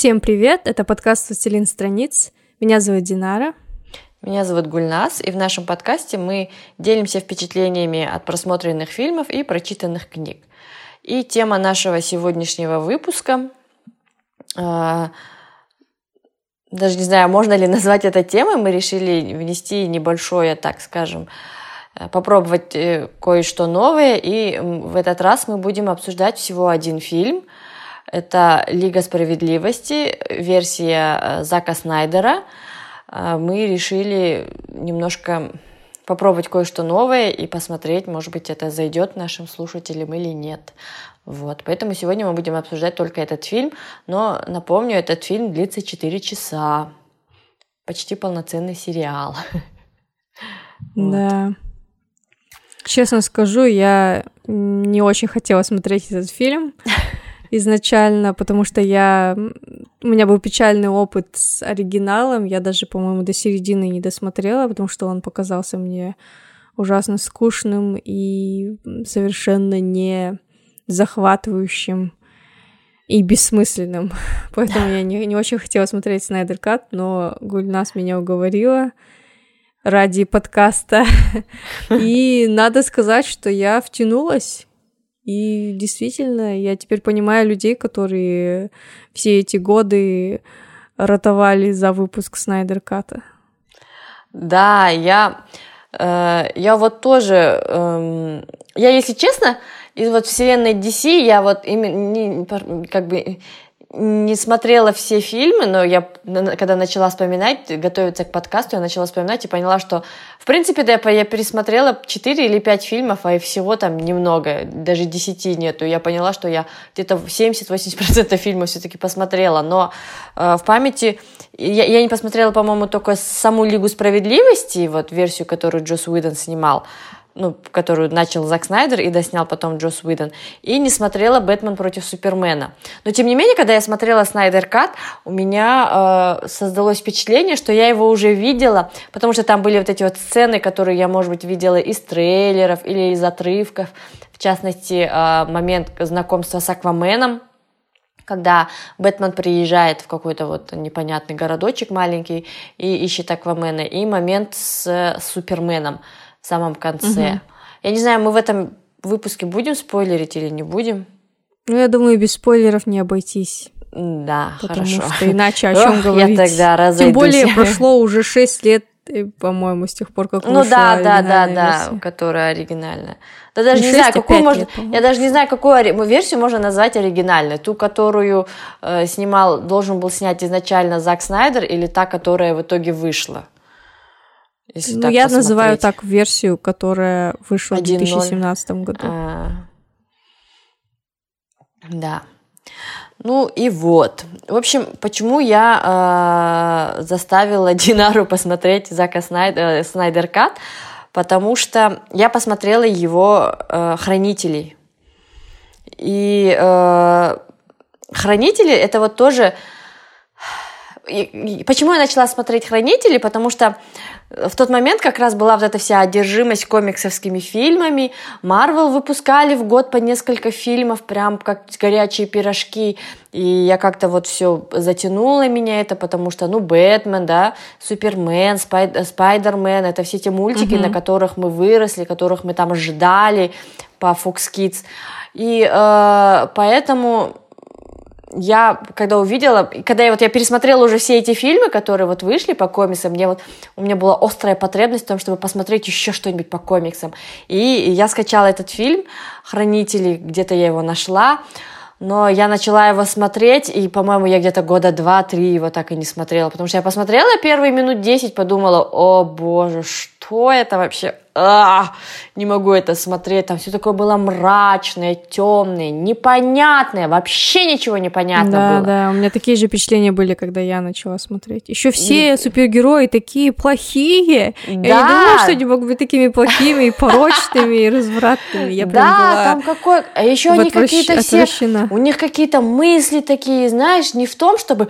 Всем привет, это подкаст «Властелин страниц». Меня зовут Динара. Меня зовут Гульнас, и в нашем подкасте мы делимся впечатлениями от просмотренных фильмов и прочитанных книг. И тема нашего сегодняшнего выпуска э, даже не знаю, можно ли назвать это темой, мы решили внести небольшое, так скажем, э, попробовать э, кое-что новое, и в этот раз мы будем обсуждать всего один фильм. Это «Лига справедливости», версия э, Зака Снайдера. Мы решили немножко попробовать кое-что новое и посмотреть, может быть, это зайдет нашим слушателям или нет. Вот, поэтому сегодня мы будем обсуждать только этот фильм, но напомню, этот фильм длится 4 часа. Почти полноценный сериал. Да. Честно скажу, я не очень хотела смотреть этот фильм изначально, потому что я... У меня был печальный опыт с оригиналом. Я даже, по-моему, до середины не досмотрела, потому что он показался мне ужасно скучным и совершенно не захватывающим и бессмысленным. Поэтому я не, не очень хотела смотреть Снайдер Кат, но Гульнас меня уговорила ради подкаста. И надо сказать, что я втянулась. И действительно, я теперь понимаю людей, которые все эти годы ротовали за выпуск Снайдер Ката. Да, я, э, я вот тоже, э, я, если честно, из вот вселенной DC я вот именно как бы не смотрела все фильмы, но я, когда начала вспоминать, готовиться к подкасту, я начала вспоминать и поняла, что, в принципе, да, я пересмотрела 4 или 5 фильмов, а и всего там немного, даже 10 нету. Я поняла, что я где-то 70-80% фильмов все-таки посмотрела, но э, в памяти я, я не посмотрела, по-моему, только саму Лигу справедливости, вот версию, которую Джос Уидон снимал, ну, которую начал Зак Снайдер и доснял потом Джос Уидон, и не смотрела «Бэтмен против Супермена». Но, тем не менее, когда я смотрела Снайдер Кат, у меня э, создалось впечатление, что я его уже видела, потому что там были вот эти вот сцены, которые я, может быть, видела из трейлеров или из отрывков, в частности, э, момент знакомства с Акваменом, когда Бэтмен приезжает в какой-то вот непонятный городочек маленький и ищет Аквамена, и момент с, Суперменом – в самом конце. Угу. Я не знаю, мы в этом выпуске будем спойлерить или не будем? Ну, я думаю, без спойлеров не обойтись. Да, Потому хорошо. что иначе о чем говорить. Я тогда разойдусь. Тем более прошло уже 6 лет, э, по-моему, с тех пор, как ну, вышла Ну да, да, да, версия. да, которая оригинальная. Да даже не, не знаю, какую можно, я даже не знаю, какую версию можно назвать оригинальной. Ту, которую э, снимал, должен был снять изначально Зак Снайдер, или та, которая в итоге вышла. Если ну, я посмотреть. называю так версию, которая вышла 1, в 2017 0. году. А, да. Ну и вот. В общем, почему я э, заставила Динару посмотреть Зака Снайдер, э, Снайдер Кат? Потому что я посмотрела его э, «Хранителей». И э, «Хранители» — это вот тоже почему я начала смотреть «Хранители»? Потому что в тот момент как раз была вот эта вся одержимость комиксовскими фильмами. Марвел выпускали в год по несколько фильмов, прям как горячие пирожки. И я как-то вот все затянула меня это, потому что, ну, Бэтмен, да, Супермен, Спай... Спайдермен, это все те мультики, mm-hmm. на которых мы выросли, которых мы там ждали по Fox Kids. И э, поэтому я когда увидела, когда я вот я пересмотрела уже все эти фильмы, которые вот вышли по комиксам, мне вот у меня была острая потребность в том, чтобы посмотреть еще что-нибудь по комиксам. И я скачала этот фильм "Хранители", где-то я его нашла, но я начала его смотреть, и, по-моему, я где-то года два-три его так и не смотрела, потому что я посмотрела первые минут десять, подумала, о боже, что это вообще? А, не могу это смотреть, там все такое было мрачное, темное, непонятное, вообще ничего не понятно да, было. Да, у меня такие же впечатления были, когда я начала смотреть. Еще все и... супергерои такие плохие. Да. Я не думала, что они могут быть такими плохими и порочными и развратными. Я да, была там какой, а еще они какие-то все, у них какие-то мысли такие, знаешь, не в том, чтобы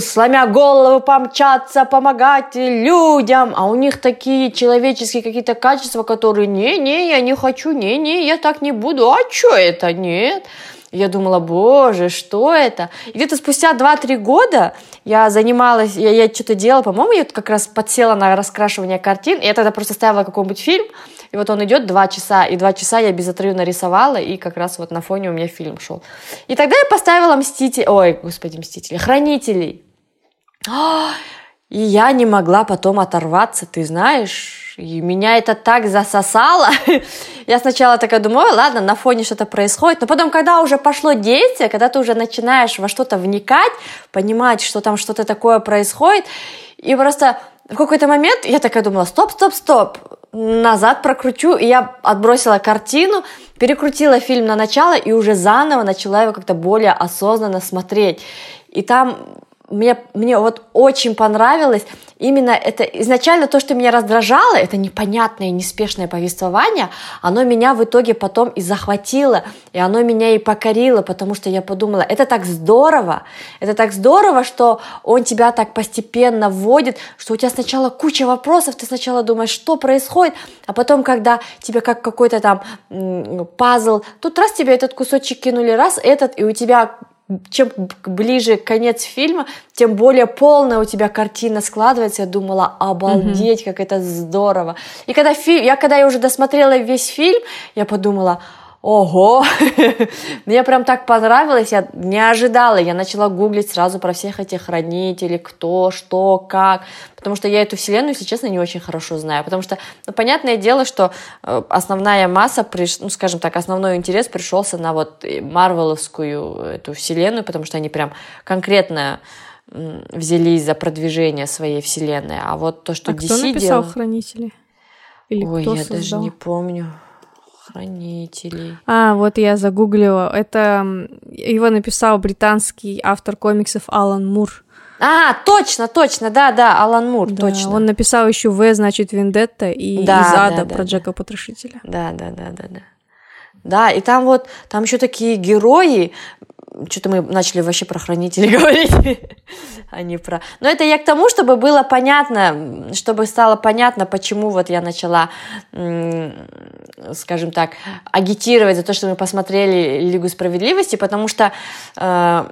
сломя голову помчаться, помогать людям, а у них такие человеческие какие-то качества, качества, которые «не-не, я не хочу, не-не, я так не буду, а что это, нет?» я думала, боже, что это? И где-то спустя 2-3 года я занималась, я, я что-то делала, по-моему, я как раз подсела на раскрашивание картин, и я тогда просто ставила какой-нибудь фильм, и вот он идет два часа, и два часа я безотрывно рисовала, и как раз вот на фоне у меня фильм шел. И тогда я поставила Мстители, ой, господи, Мстители, Хранителей. И я не могла потом оторваться, ты знаешь, и меня это так засосало. я сначала такая думаю, ладно, на фоне что-то происходит, но потом, когда уже пошло действие, когда ты уже начинаешь во что-то вникать, понимать, что там что-то такое происходит, и просто в какой-то момент я такая думала, стоп, стоп, стоп, назад прокручу, и я отбросила картину, перекрутила фильм на начало и уже заново начала его как-то более осознанно смотреть. И там мне, мне вот очень понравилось именно это. Изначально то, что меня раздражало, это непонятное, неспешное повествование, оно меня в итоге потом и захватило, и оно меня и покорило, потому что я подумала, это так здорово, это так здорово, что он тебя так постепенно вводит, что у тебя сначала куча вопросов, ты сначала думаешь, что происходит, а потом, когда тебе как какой-то там пазл, тут раз тебе этот кусочек кинули, раз этот, и у тебя чем ближе конец фильма, тем более полная у тебя картина складывается. Я думала, обалдеть, mm-hmm. как это здорово. И когда фильм, я когда я уже досмотрела весь фильм, я подумала, ого, мне прям так понравилось, я не ожидала, я начала гуглить сразу про всех этих хранителей, кто, что, как, потому что я эту вселенную, если честно, не очень хорошо знаю, потому что, ну, понятное дело, что э, основная масса, приш... ну, скажем так, основной интерес пришелся на вот марвеловскую эту вселенную, потому что они прям конкретно взялись за продвижение своей вселенной, а вот то, что а DC кто написал делал... «Хранители»? Или Ой, я создал? даже не помню. Хранителей. А, вот я загуглила. Это его написал британский автор комиксов Алан Мур. А, точно, точно, да, да, Алан Мур, да, точно. Он написал еще В, значит, Вендетта и да, из Ада да, про да, Джека Потрошителя. Да, да, да, да, да. Да, и там вот, там еще такие герои, что-то мы начали вообще про хранителей говорить, а не про... Но это я к тому, чтобы было понятно, чтобы стало понятно, почему вот я начала, скажем так, агитировать за то, что мы посмотрели Лигу справедливости, потому что э,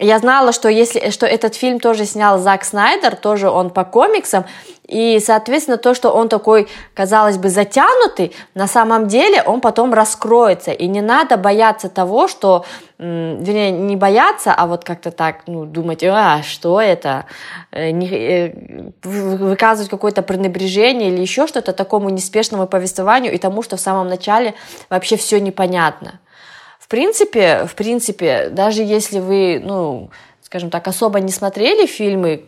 я знала, что если что этот фильм тоже снял Зак Снайдер, тоже он по комиксам, и, соответственно, то, что он такой, казалось бы, затянутый, на самом деле он потом раскроется. И не надо бояться того, что, вернее, не бояться, а вот как-то так, ну, думать, а, что это? Э, не, э, выказывать какое-то пренебрежение или еще что-то такому неспешному повествованию и тому, что в самом начале вообще все непонятно. В принципе, в принципе, даже если вы, ну, скажем так, особо не смотрели фильмы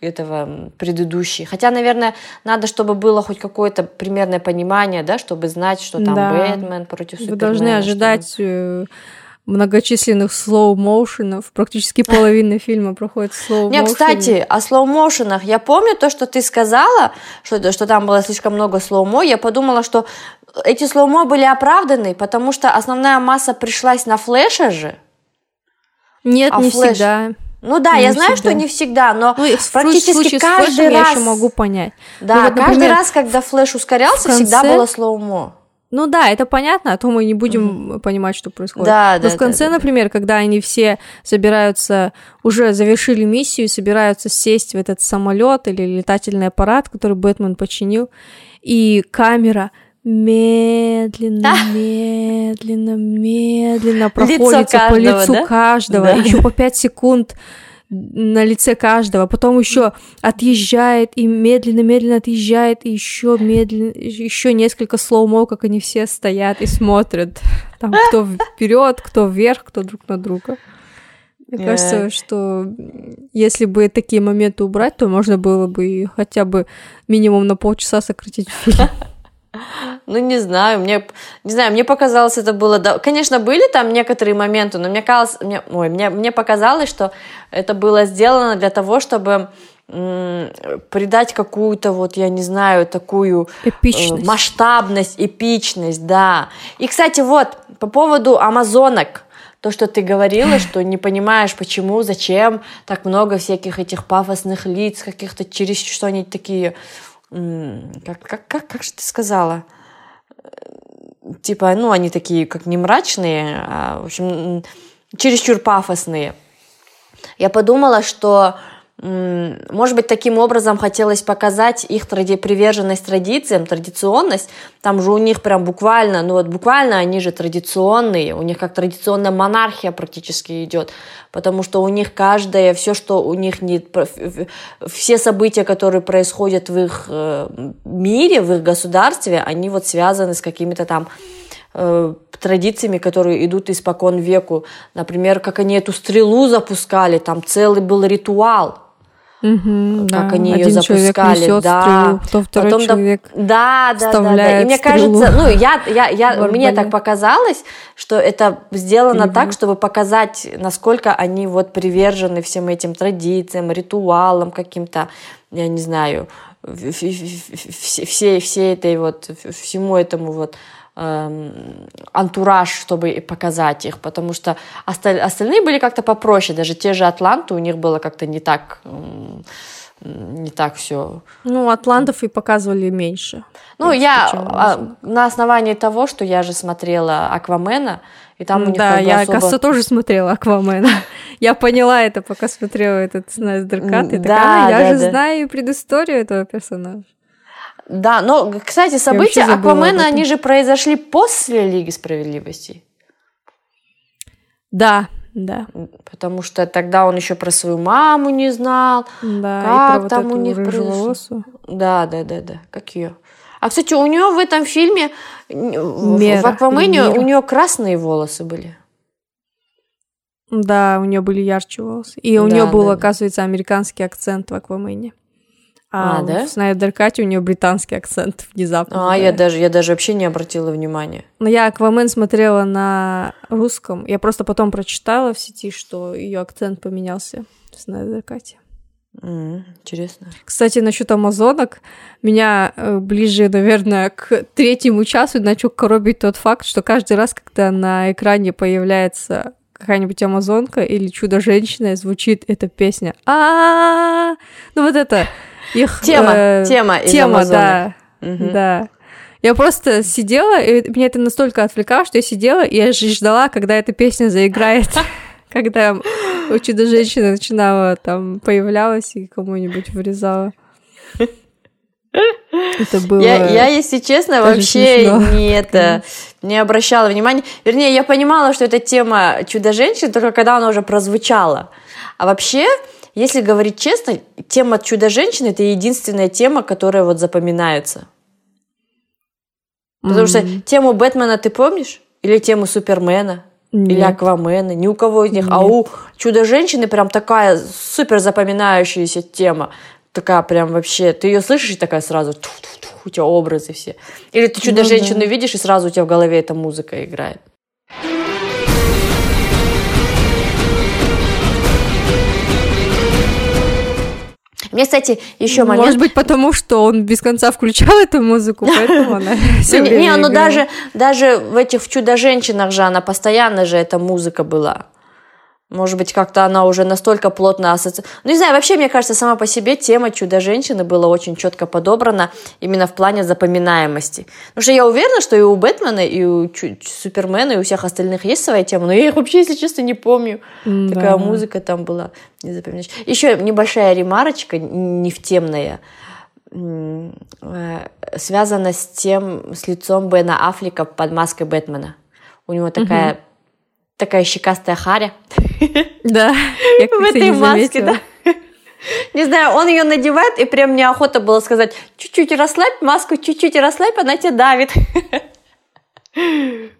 этого предыдущие. Хотя, наверное, надо, чтобы было хоть какое-то примерное понимание, да, чтобы знать, что там да. Бэтмен против Супермена. Вы должны ожидать чтобы... Многочисленных slow motion ов. Практически половина фильма проходит slow Нет, кстати, о slow motion ах. Я помню то, что ты сказала, что, что там было слишком много slow-mo. Я подумала, что эти slow-mo были оправданы, потому что основная масса пришлась на Флеше же. Нет, а не флеш... всегда. Ну да, не я знаю, всегда. что не всегда, но ну, практически каждый раз... Я еще могу понять. Да, ну, вот, например, каждый раз, когда флеш ускорялся, конце... всегда было slow-mo. Ну да, это понятно, а то мы не будем mm-hmm. понимать, что происходит. Да, Но да, в конце, да, да, например, когда они все собираются, уже завершили миссию, собираются сесть в этот самолет или летательный аппарат, который Бэтмен починил, и камера медленно, а? медленно, медленно проходится каждого, по лицу да? каждого, да. еще по 5 секунд на лице каждого, потом еще отъезжает и медленно-медленно отъезжает, и еще медленно, еще несколько слоумо, как они все стоят и смотрят, там кто вперед, кто вверх, кто друг на друга. Мне yeah. кажется, что если бы такие моменты убрать, то можно было бы хотя бы минимум на полчаса сократить фильм. Ну, не знаю, мне, не знаю, мне показалось, это было... Конечно, были там некоторые моменты, но мне казалось, мне, ой, мне, мне показалось, что это было сделано для того, чтобы придать какую-то вот, я не знаю, такую э, эпичность. Э, масштабность, эпичность, да. И, кстати, вот, по поводу амазонок, то, что ты говорила, что не понимаешь, почему, зачем так много всяких этих пафосных лиц, каких-то через что они такие как, как, как, как же ты сказала? типа, ну, они такие, как не мрачные, а, в общем, чересчур пафосные. Я подумала, что может быть, таким образом хотелось показать их тради- приверженность традициям, традиционность. Там же у них прям буквально, ну вот буквально они же традиционные, у них как традиционная монархия практически идет, потому что у них каждое, все, что у них не, все события, которые происходят в их э, мире, в их государстве, они вот связаны с какими-то там э, традициями, которые идут испокон веку. Например, как они эту стрелу запускали, там целый был ритуал Угу, как да. они Один ее запускали, человек да. стрелу, потом второй Потом, человек да, да, да, да. И мне стрелу кажется, ну я, я, я, в мне так показалось, что это сделано Или так, чтобы показать, насколько они вот привержены всем этим традициям, ритуалам каким-то, я не знаю, все, все, этой вот всему этому вот антураж, чтобы показать их, потому что осталь- остальные были как-то попроще, даже те же Атланты, у них было как-то не так, не так все. Ну, атлантов и показывали меньше. Ну, принципе, я а, на основании того, что я же смотрела Аквамена, и там у них да, я, особо- кажется, тоже смотрела Аквамена. Я поняла это, пока смотрела этот Снайдер Кат, и такая, да, «А, я да, же да. знаю предысторию этого персонажа. Да, но, кстати, события Аквамена, они же произошли после Лиги Справедливости. Да, да, Потому что тогда он еще про свою маму не знал. да. Как и про вот там эту у них произошло? Да, да, да, да. Как ее? А, кстати, у нее в этом фильме, в- Мера, в Аквамене, Мера. у нее красные волосы были. Да, у нее были ярче волосы. И у Да, нее был, да, да. оказывается, американский акцент в Аквамене. А, А, да? в Снайдер Кате у нее британский акцент внезапно. А, да. я даже, я даже вообще не обратила внимания. Но я Аквамен смотрела на русском. Я просто потом прочитала в сети, что ее акцент поменялся в Снайдер Кате. М, Интересно. Кстати, насчет амазонок, меня э, ближе, наверное, к третьему часу начал коробить тот факт, что каждый раз, когда на экране появляется какая-нибудь амазонка или чудо-женщина, звучит эта песня. а Ну вот это их... Тема, э, тема из Тема, «Амазонок». да. Мгм. Да. Я просто сидела, и меня это настолько отвлекало, что я сидела, и я же ждала, когда эта песня заиграет. Когда у чудо-женщины начинала там появлялась и кому-нибудь вырезала. Это было... Я, я, если честно, вообще смешно, не это не обращала внимания. Вернее, я понимала, что это тема чудо-женщин, только когда она уже прозвучала. А вообще, если говорить честно, тема чудо-женщин это единственная тема, которая вот запоминается. Потому что М, тему Бэтмена ты помнишь? Или тему Супермена? Или нет. Аквамена? Ни у кого из них. А Нет. у чудо-женщины прям такая супер запоминающаяся тема. Такая прям вообще. Ты ее слышишь и такая сразу у тебя образы все. Или ты чудо-женщину да. видишь, и сразу у тебя в голове эта музыка играет. Мне, кстати, еще момент. Может быть, потому что он без конца включал эту музыку, поэтому она все не, время не, ну даже, даже в этих чудо-женщинах же она постоянно же эта музыка была. Может быть, как-то она уже настолько плотно ассоциируется. Ну, не знаю, вообще, мне кажется, сама по себе тема чудо-женщины была очень четко подобрана именно в плане запоминаемости. Потому что я уверена, что и у Бэтмена, и у Чу- Супермена, и у всех остальных есть своя тема, но я их вообще, если честно, не помню. М, Такая да. музыка там была, не запоминаешь. Еще небольшая ремарочка, не в темная, э, связана с тем, с лицом Бена Аффлека под маской Бэтмена. У него такая, такая щекастая харя Да, я в этой маске, да. Не знаю, он ее надевает, и прям неохота было сказать, чуть-чуть расслабь маску, чуть-чуть расслабь, она тебя давит.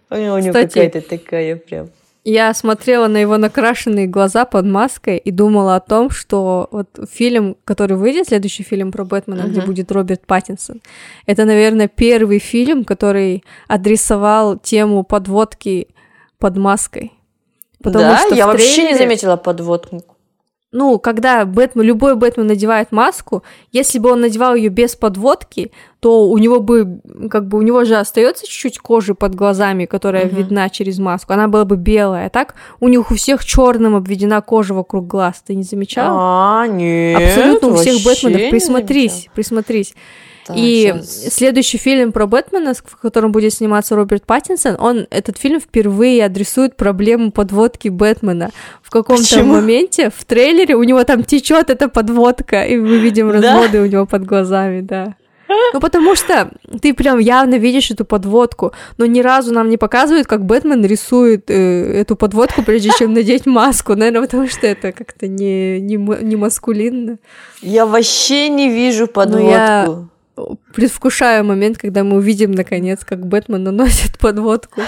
У него какая-то такая прям. Я смотрела на его накрашенные глаза под маской и думала о том, что вот фильм, который выйдет, следующий фильм про Бэтмена, где Мгм. будет Роберт Паттинсон, это, наверное, первый фильм, который адресовал тему подводки под маской. Потому да, что я вообще не заметила подводку. Ну, когда Бэтмен, любой Бэтмен надевает маску, если бы он надевал ее без подводки, то у него бы, как бы, у него же остается чуть-чуть кожи под глазами, которая uh-huh. видна через маску, она была бы белая. А так у них у всех черным обведена кожа вокруг глаз. Ты не замечал? А, нет. Абсолютно у всех Бэтменов. Присмотрись, присмотрись. И сейчас. следующий фильм про Бэтмена, в котором будет сниматься Роберт Паттинсон, он этот фильм впервые адресует проблему подводки Бэтмена. В каком-то моменте в трейлере у него там течет эта подводка, и мы видим разводы да? у него под глазами, да. Ну, потому что ты прям явно видишь эту подводку, но ни разу нам не показывают, как Бэтмен рисует э, эту подводку, прежде чем надеть маску. Наверное, потому что это как-то не, не, не маскулинно. Я вообще не вижу подводку. я предвкушаю момент, когда мы увидим, наконец, как Бэтмен наносит подводку.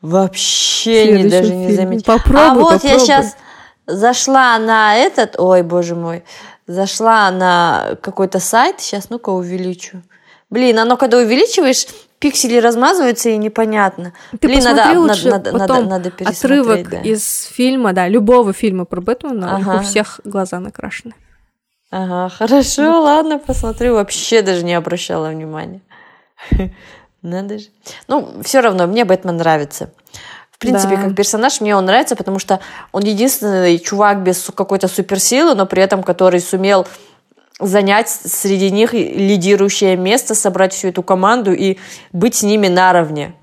Вообще не, даже не заметила. Попробуй, а вот попробуй. я сейчас зашла на этот, ой, боже мой, зашла на какой-то сайт, сейчас ну-ка увеличу. Блин, оно когда увеличиваешь, пиксели размазываются и непонятно. Ты Блин, надо, лучше надо, потом надо, надо отрывок да. из фильма, да, любого фильма про Бэтмена, ага. у всех глаза накрашены. Ага, хорошо, ну. ладно, посмотрю. Вообще даже не обращала внимания. Надо же. Ну, все равно, мне Бэтмен нравится принципе, да. как персонаж мне он нравится, потому что он единственный чувак без какой-то суперсилы, но при этом который сумел занять среди них лидирующее место, собрать всю эту команду и быть с ними наравне.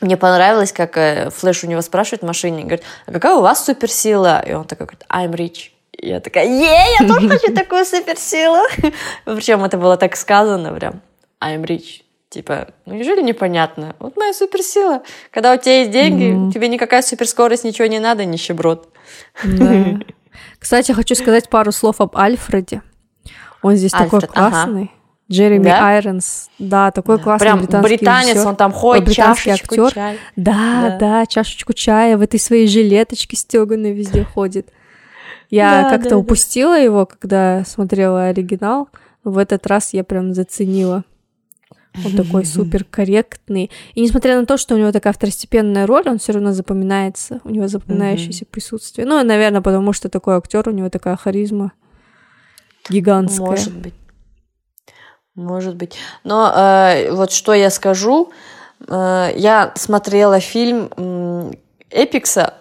Мне понравилось, как э, Флэш у него спрашивает в машине, говорит, а какая у вас суперсила? И он такой говорит, I'm rich. Я такая, е, я тоже хочу такую суперсилу. Причем это было так сказано прям, I'm rich. Типа, ну неужели непонятно? Вот моя суперсила. Когда у тебя есть деньги, mm-hmm. тебе никакая суперскорость, ничего не надо, нищеброд. Да. Кстати, хочу сказать пару слов об Альфреде. Он здесь Альфред, такой классный. Ага. Джереми да? Айронс, да, такой да. классный Прям британский британец, режиссер. он там ходит, британский актер. Чай. Да, да, да, чашечку чая в этой своей жилеточке стеганой везде ходит. Я да, как-то да, упустила да. его, когда смотрела оригинал. В этот раз я прям заценила. Он такой супер корректный. И несмотря на то, что у него такая второстепенная роль, он все равно запоминается. У него запоминающееся присутствие. Ну, наверное, потому что такой актер, у него такая харизма гигантская. Может быть. Может быть. Но э, вот что я скажу. Э, я смотрела фильм Эпикса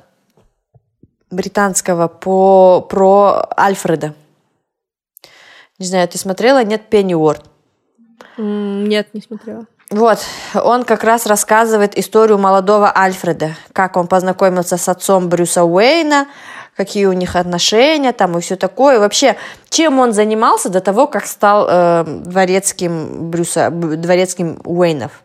британского по, про Альфреда. Не знаю, ты смотрела? Нет, Пенни Уорд. Нет, не смотрела. Вот, он как раз рассказывает историю молодого Альфреда, как он познакомился с отцом Брюса Уэйна, какие у них отношения там и все такое. И вообще, чем он занимался до того, как стал э, дворецким Брюса, дворецким Уэйнов.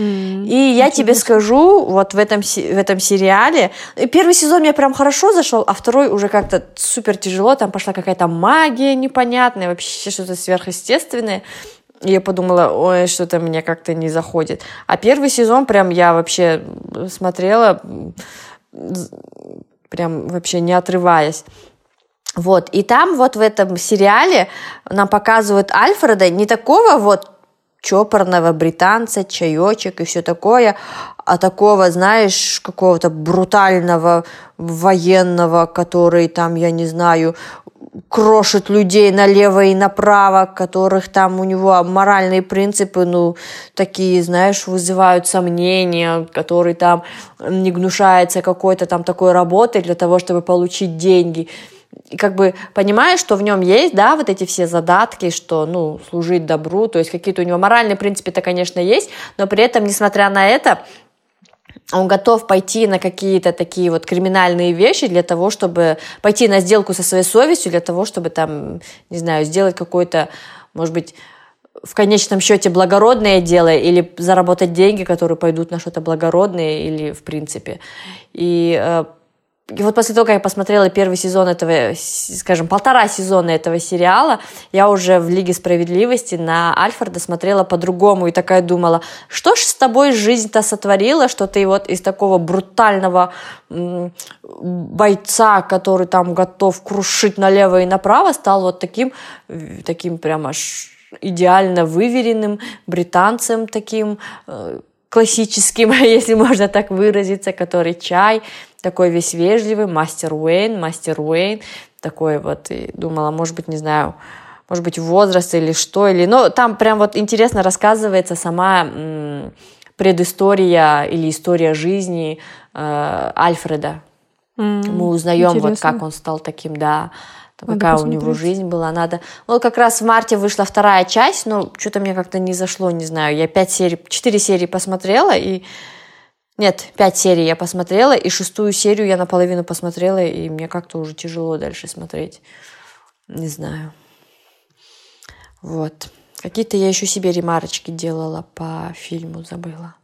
И я тебе скажу, вот в этом, в этом сериале, первый сезон мне прям хорошо зашел, а второй уже как-то супер тяжело, там пошла какая-то магия непонятная, вообще что-то сверхъестественное. И я подумала, ой, что-то мне как-то не заходит. А первый сезон прям я вообще смотрела, прям вообще не отрываясь. Вот, и там вот в этом сериале нам показывают Альфреда не такого вот чопорного британца, чаечек и все такое, а такого, знаешь, какого-то брутального военного, который там, я не знаю, крошит людей налево и направо, которых там у него моральные принципы, ну, такие, знаешь, вызывают сомнения, который там не гнушается какой-то там такой работой для того, чтобы получить деньги. И как бы понимаешь, что в нем есть, да, вот эти все задатки, что, ну, служить добру, то есть какие-то у него моральные принципы-то, конечно, есть, но при этом, несмотря на это, он готов пойти на какие-то такие вот криминальные вещи для того, чтобы пойти на сделку со своей совестью, для того, чтобы там, не знаю, сделать какой-то, может быть, в конечном счете благородное дело или заработать деньги, которые пойдут на что-то благородное или в принципе. И э, и вот после того, как я посмотрела первый сезон этого, скажем, полтора сезона этого сериала, я уже в Лиге Справедливости на Альфреда смотрела по-другому и такая думала, что ж с тобой жизнь-то сотворила, что ты вот из такого брутального бойца, который там готов крушить налево и направо, стал вот таким, таким прям аж идеально выверенным британцем таким, э, классическим, если можно так выразиться, который чай, такой весь вежливый, мастер Уэйн, мастер Уэйн, такой вот, и думала, может быть, не знаю, может быть, возраст или что, или, но там прям вот интересно рассказывается сама м, предыстория или история жизни э, Альфреда. Mm, Мы узнаем интересно. вот как он стал таким, да, надо какая посмотреть. у него жизнь была, надо. Вот как раз в марте вышла вторая часть, но что-то мне как-то не зашло, не знаю. Я пять серий, четыре серии посмотрела и нет, пять серий я посмотрела, и шестую серию я наполовину посмотрела, и мне как-то уже тяжело дальше смотреть. Не знаю. Вот. Какие-то я еще себе ремарочки делала по фильму, забыла.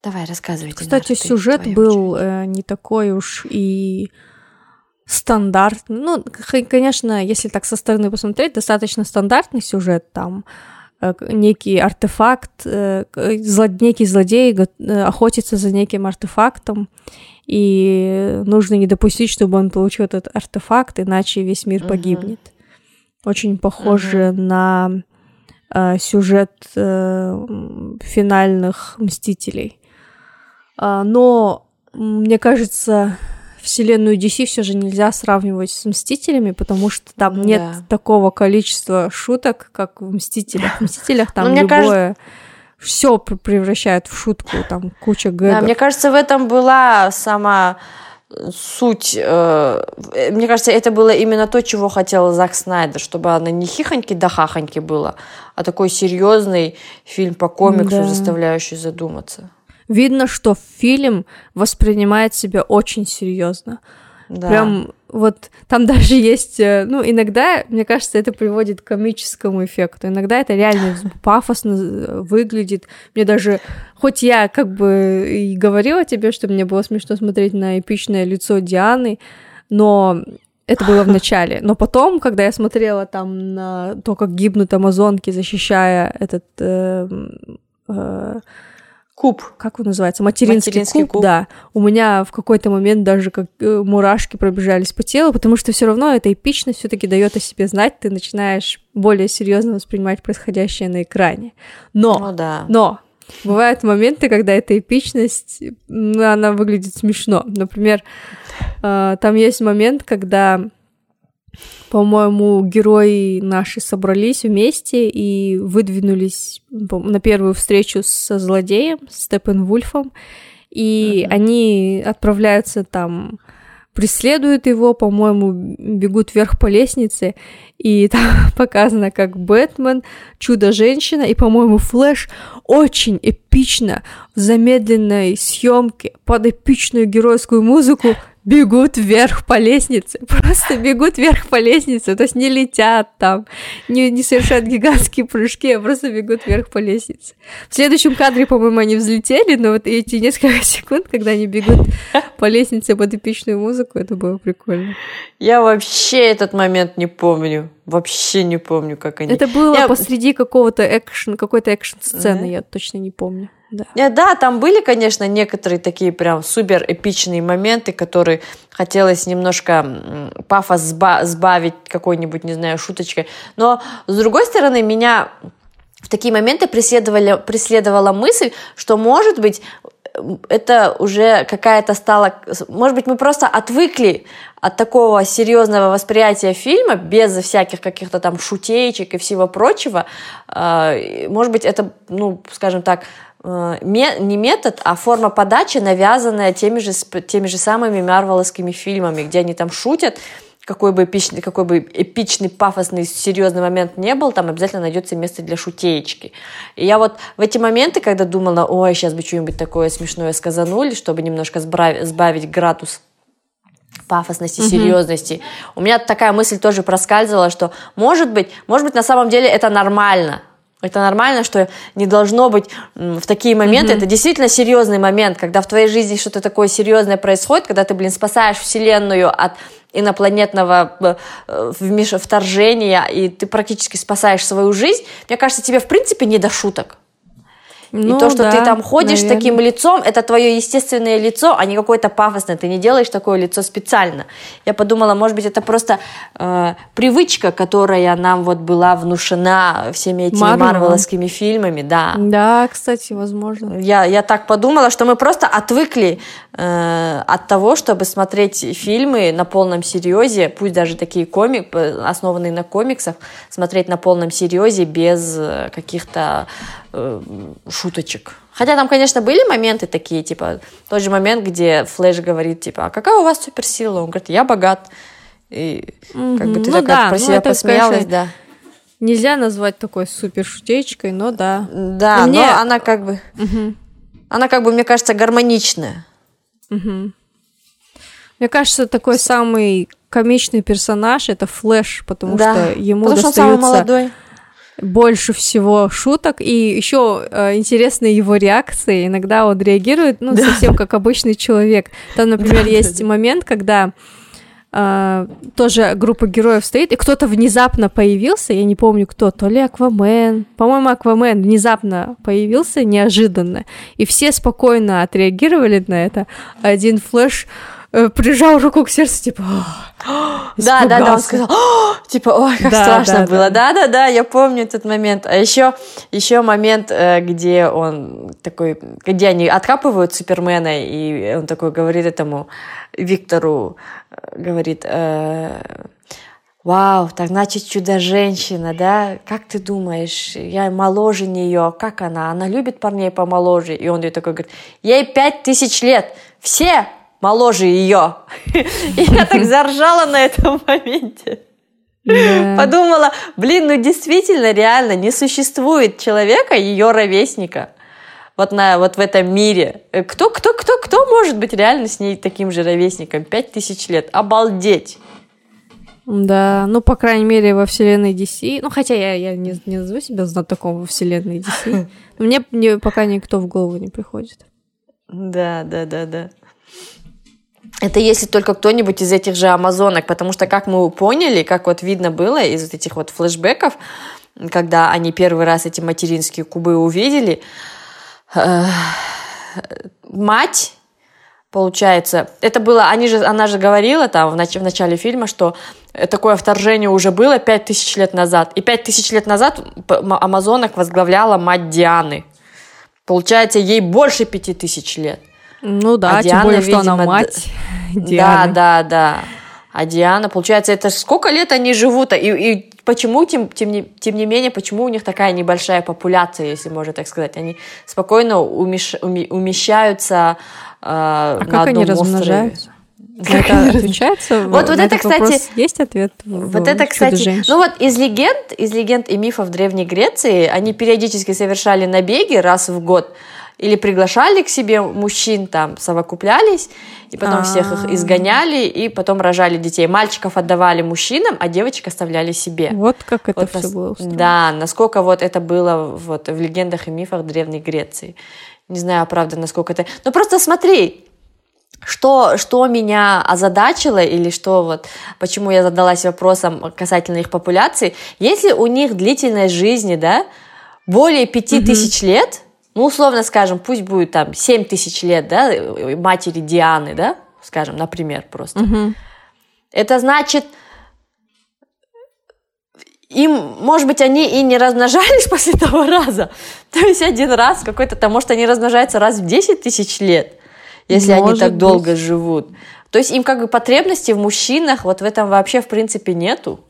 Давай, рассказывайте. Кстати, Нар, сюжет ты, был э, не такой уж и стандартный. Ну, конечно, если так со стороны посмотреть, достаточно стандартный сюжет там. Э, некий артефакт, э, зло, некий злодей э, охотится за неким артефактом, и нужно не допустить, чтобы он получил этот артефакт, иначе весь мир uh-huh. погибнет. Очень похоже uh-huh. на э, сюжет э, финальных Мстителей. Э, но мне кажется, вселенную DC все же нельзя сравнивать с Мстителями, потому что там ну, нет да. такого количества шуток, как в Мстителях. В Мстителях там любое... Кажется все превращает в шутку, там куча гэгов. Да, мне кажется, в этом была сама суть. Э, мне кажется, это было именно то, чего хотел Зак Снайдер, чтобы она не хихоньки да хахоньки была, а такой серьезный фильм по комиксу, да. заставляющий задуматься. Видно, что фильм воспринимает себя очень серьезно. Да. Прям вот там даже есть, э, ну, иногда, мне кажется, это приводит к комическому эффекту. Иногда это реально пафосно выглядит. Мне даже, хоть я как бы и говорила тебе, что мне было смешно смотреть на эпичное лицо Дианы, но это было в начале. Но потом, когда я смотрела там на то, как гибнут амазонки, защищая этот э, э, Куб. Как он называется? Материнский, Материнский куб, куб. Да. У меня в какой-то момент даже как э, мурашки пробежались по телу, потому что все равно эта эпичность все-таки дает о себе знать, ты начинаешь более серьезно воспринимать происходящее на экране. Но, ну, да. но бывают моменты, когда эта эпичность, она выглядит смешно. Например, э, там есть момент, когда по-моему, герои наши собрались вместе и выдвинулись на первую встречу со злодеем, Степен Вульфом, и uh-huh. они отправляются там, преследуют его, по-моему, бегут вверх по лестнице, и там показано, как Бэтмен, Чудо-женщина и, по-моему, Флэш очень эпично в замедленной съемке под эпичную геройскую музыку бегут вверх по лестнице, просто бегут вверх по лестнице, то есть не летят там, не, не совершают гигантские прыжки, а просто бегут вверх по лестнице. В следующем кадре, по-моему, они взлетели, но вот эти несколько секунд, когда они бегут по лестнице под эпичную музыку, это было прикольно. Я вообще этот момент не помню. Вообще не помню, как они... Это было я... посреди какого-то экшен, какой-то экшн-сцены, mm-hmm. я точно не помню. Да. Нет, да, там были, конечно, некоторые такие прям супер эпичные моменты, которые хотелось немножко пафос сба- сбавить какой-нибудь, не знаю, шуточкой. Но, с другой стороны, меня в такие моменты преследовали, преследовала мысль, что, может быть, это уже какая-то стала... Может быть, мы просто отвыкли от такого серьезного восприятия фильма, без всяких каких-то там шутеечек и всего прочего. А, может быть, это, ну, скажем так, э, не метод, а форма подачи, навязанная теми же, теми же самыми марвеловскими фильмами, где они там шутят, какой бы эпичный, какой бы эпичный, пафосный, серьезный момент не был, там обязательно найдется место для шутеечки. И я вот в эти моменты, когда думала, ой, сейчас бы что-нибудь такое смешное сказанули, чтобы немножко сбавить, сбавить градус пафосности, mm-hmm. серьезности. У меня такая мысль тоже проскальзывала, что может быть, может быть на самом деле это нормально, это нормально, что не должно быть в такие моменты. Mm-hmm. Это действительно серьезный момент, когда в твоей жизни что-то такое серьезное происходит, когда ты, блин, спасаешь Вселенную от инопланетного э, вторжения, и ты практически спасаешь свою жизнь. Мне кажется, тебе в принципе не до шуток. Ну, и то, что да, ты там ходишь наверное. таким лицом, это твое естественное лицо, а не какое-то пафосное. Ты не делаешь такое лицо специально. Я подумала, может быть, это просто э, привычка, которая нам вот была внушена всеми этими Марвел. марвеловскими фильмами, да. Да, кстати, возможно. Я, я так подумала, что мы просто отвыкли э, от того, чтобы смотреть фильмы на полном серьезе, пусть даже такие комик, основанные на комиксах, смотреть на полном серьезе без э, каких-то э, шуточек. Хотя там, конечно, были моменты такие, типа, тот же момент, где Флэш говорит, типа, а какая у вас суперсила? Он говорит, я богат. И mm-hmm. как бы ты ну, так да, про ну, себя посмеялась, конечно, да. Нельзя назвать такой супер шутечкой, но да. Да, но, мне... но она как бы, угу. она как бы, мне кажется, гармоничная. Угу. Мне кажется, такой самый комичный персонаж это Флэш, потому да. что ему потому достаются больше всего шуток и еще э, интересные его реакции. Иногда он реагирует, ну, да. совсем как обычный человек. Там, например, да, есть да, момент, когда Uh, тоже группа героев стоит, и кто-то внезапно появился, я не помню кто, то ли Аквамен, по-моему, Аквамен внезапно появился неожиданно, и все спокойно отреагировали на это. Один Флэш Э, прижал руку к сердцу, типа, да, да, да, он сказал, типа, ой, как да, страшно да, было, да, да, да, я помню этот момент. А еще, еще момент, э, где он такой, где они откапывают Супермена, и он такой говорит этому Виктору, э, говорит, Вау, так значит чудо-женщина, да? Как ты думаешь, я моложе нее, как она? Она любит парней помоложе? И он ей такой говорит, ей пять тысяч лет, все моложе ее. И я так заржала на этом моменте. Подумала, блин, ну действительно, реально, не существует человека, ее ровесника. Вот, на, вот в этом мире. Кто, кто, кто, кто может быть реально с ней таким же ровесником? Пять тысяч лет. Обалдеть. Да, ну, по крайней мере, во вселенной DC. Ну, хотя я, я не, не назову себя знатоком во вселенной DC. Мне, мне пока никто в голову не приходит. Да, да, да, да. Это если только кто-нибудь из этих же амазонок, потому что, как мы поняли, как вот видно было из вот этих вот флешбеков, когда они первый раз эти материнские кубы увидели, э, мать, получается, это было, они же, она же говорила там в, нач- в начале фильма, что такое вторжение уже было пять тысяч лет назад, и пять тысяч лет назад амазонок возглавляла мать Дианы. Получается, ей больше пяти тысяч лет. Ну да, а тем Диана, более, видимо, что она мать Дианы. Да, да, да. А Диана, получается, это сколько лет они живут? И, и почему, тем, тем, не, тем не менее, почему у них такая небольшая популяция, если можно так сказать? Они спокойно умеш, уми, умещаются э, а на как одном они размножаются? Это отвечается? Вот, вот это, кстати, есть ответ. Вот это, кстати, ну вот из легенд, из легенд и мифов Древней Греции, они периодически совершали набеги раз в год или приглашали к себе мужчин, там, совокуплялись, и потом А-а-а. всех их изгоняли, и потом рожали детей. Мальчиков отдавали мужчинам, а девочек оставляли себе. Вот как это вот все нас... было устроено. Да, насколько вот это было вот в легендах и мифах Древней Греции. Не знаю, правда, насколько это... Ну, просто смотри, что, что меня озадачило или что вот, почему я задалась вопросом касательно их популяции, если у них длительность жизни, да, более пяти mm-hmm. тысяч лет, ну, условно скажем, пусть будет там 7 тысяч лет, да, матери Дианы, да, скажем, например, просто. Угу. Это значит, им, может быть, они и не размножались после того раза. То есть один раз какой-то там, может, они размножаются раз в 10 тысяч лет, если может они так быть. долго живут. То есть им как бы потребности в мужчинах вот в этом вообще в принципе нету.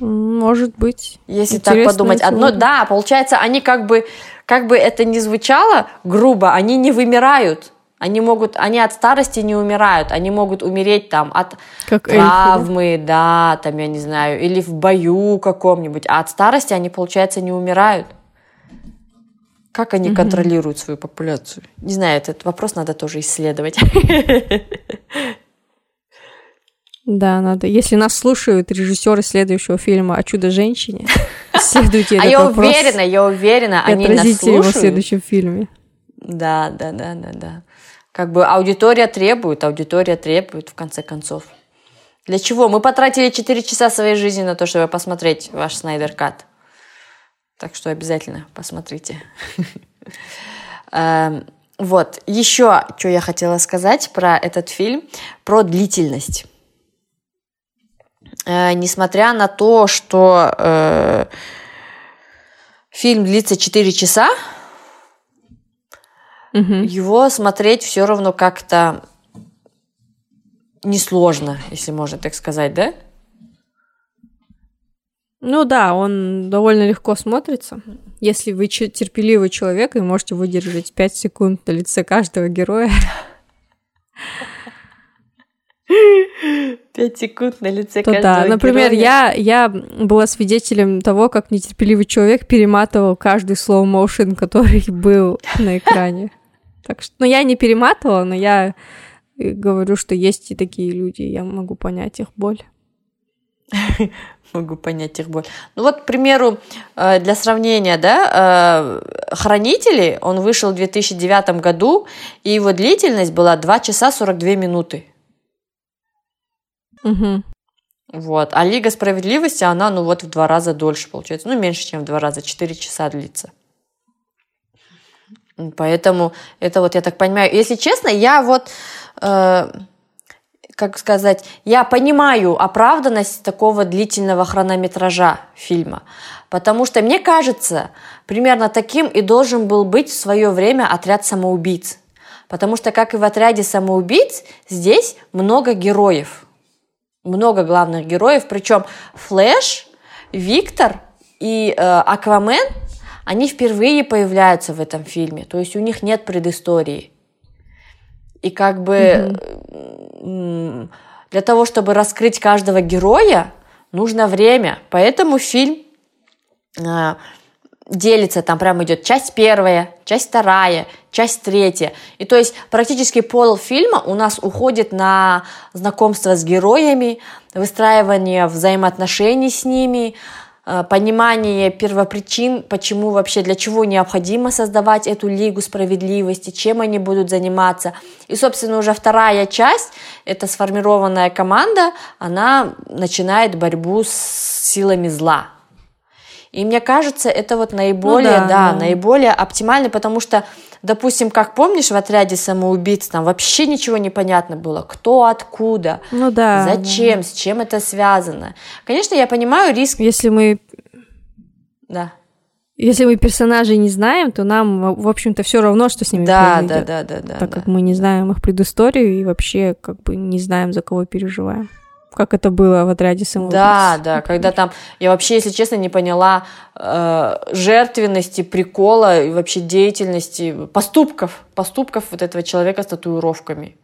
Может быть. Если так подумать. Одно, да, получается, они как бы, как бы это ни звучало грубо, они не вымирают. Они могут, они от старости не умирают, они могут умереть там от как травмы, эльфы, да? да, там, я не знаю, или в бою каком-нибудь, а от старости они, получается, не умирают. Как они угу. контролируют свою популяцию? Не знаю, этот вопрос надо тоже исследовать. Да, надо. Если нас слушают режиссеры следующего фильма о чудо-женщине, исследуйте этот А я уверена, я уверена, они нас слушают. его в следующем фильме. Да, да, да, да, да. Как бы аудитория требует, аудитория требует, в конце концов. Для чего? Мы потратили 4 часа своей жизни на то, чтобы посмотреть ваш Снайдер Кат. Так что обязательно посмотрите. Эм, вот, еще что я хотела сказать про этот фильм, про длительность. Э, несмотря на то, что э, фильм длится 4 часа, угу. его смотреть все равно как-то несложно, если можно так сказать, да? Ну да, он довольно легко смотрится. Если вы терпеливый человек и можете выдержать 5 секунд на лице каждого героя. Пять секунд на лице то каждого да. Например, я, я была свидетелем того, как нетерпеливый человек перематывал каждый motion, который был на экране. Так что, ну, я не перематывала, но я говорю, что есть и такие люди, я могу понять их боль. Могу понять их боль. Ну вот, к примеру, э, для сравнения, да, э, «Хранители», он вышел в 2009 году, и его длительность была 2 часа 42 минуты. Угу. Вот. А Лига справедливости, она, ну вот в два раза дольше получается. Ну, меньше, чем в два раза. Четыре часа длится. Поэтому это вот, я так понимаю, если честно, я вот, э, как сказать, я понимаю оправданность такого длительного хронометража фильма, потому что мне кажется, примерно таким и должен был быть в свое время отряд самоубийц. Потому что, как и в отряде самоубийц, здесь много героев – много главных героев, причем Флэш, Виктор и э, Аквамен, они впервые появляются в этом фильме, то есть у них нет предыстории. И как бы mm-hmm. для того, чтобы раскрыть каждого героя, нужно время, поэтому фильм э, делится, там прям идет часть первая, часть вторая, часть третья. И то есть практически пол фильма у нас уходит на знакомство с героями, выстраивание взаимоотношений с ними, э, понимание первопричин, почему вообще, для чего необходимо создавать эту Лигу справедливости, чем они будут заниматься. И, собственно, уже вторая часть, это сформированная команда, она начинает борьбу с силами зла. И мне кажется, это вот наиболее, ну, да, да, да, наиболее оптимально, потому что, допустим, как помнишь, в отряде самоубийц там вообще ничего не понятно было, кто, откуда, ну да, зачем, да. с чем это связано. Конечно, я понимаю риск. Если мы, да. Если мы персонажей не знаем, то нам, в общем-то, все равно, что с ними да, произойдет. Да, да, да, да. Так да. как мы не знаем их предысторию и вообще как бы не знаем, за кого переживаем как это было в отряде самоубийц. Да, да, когда там, я вообще, если честно, не поняла э, жертвенности, прикола и вообще деятельности, поступков, поступков вот этого человека с татуировками.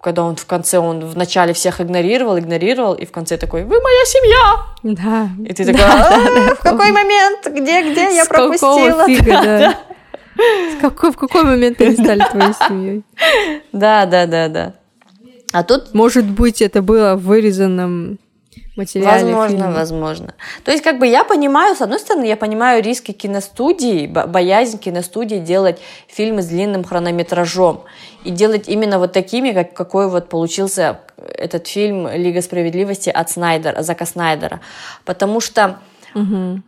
Когда он в конце, он вначале всех игнорировал, игнорировал, и в конце такой, вы моя семья! Да. И ты такая, да, да, да, в какой момент, где, где я пропустила? Фига, да. С какой, в какой момент они стали твоей семьей? Да, да, да, да. А тут... Может быть, это было в вырезанном материале Возможно, фильма. возможно. То есть, как бы я понимаю, с одной стороны, я понимаю риски киностудии, боязнь киностудии делать фильмы с длинным хронометражом и делать именно вот такими, как какой вот получился этот фильм «Лига справедливости» от Снайдера, Зака Снайдера. Потому что угу.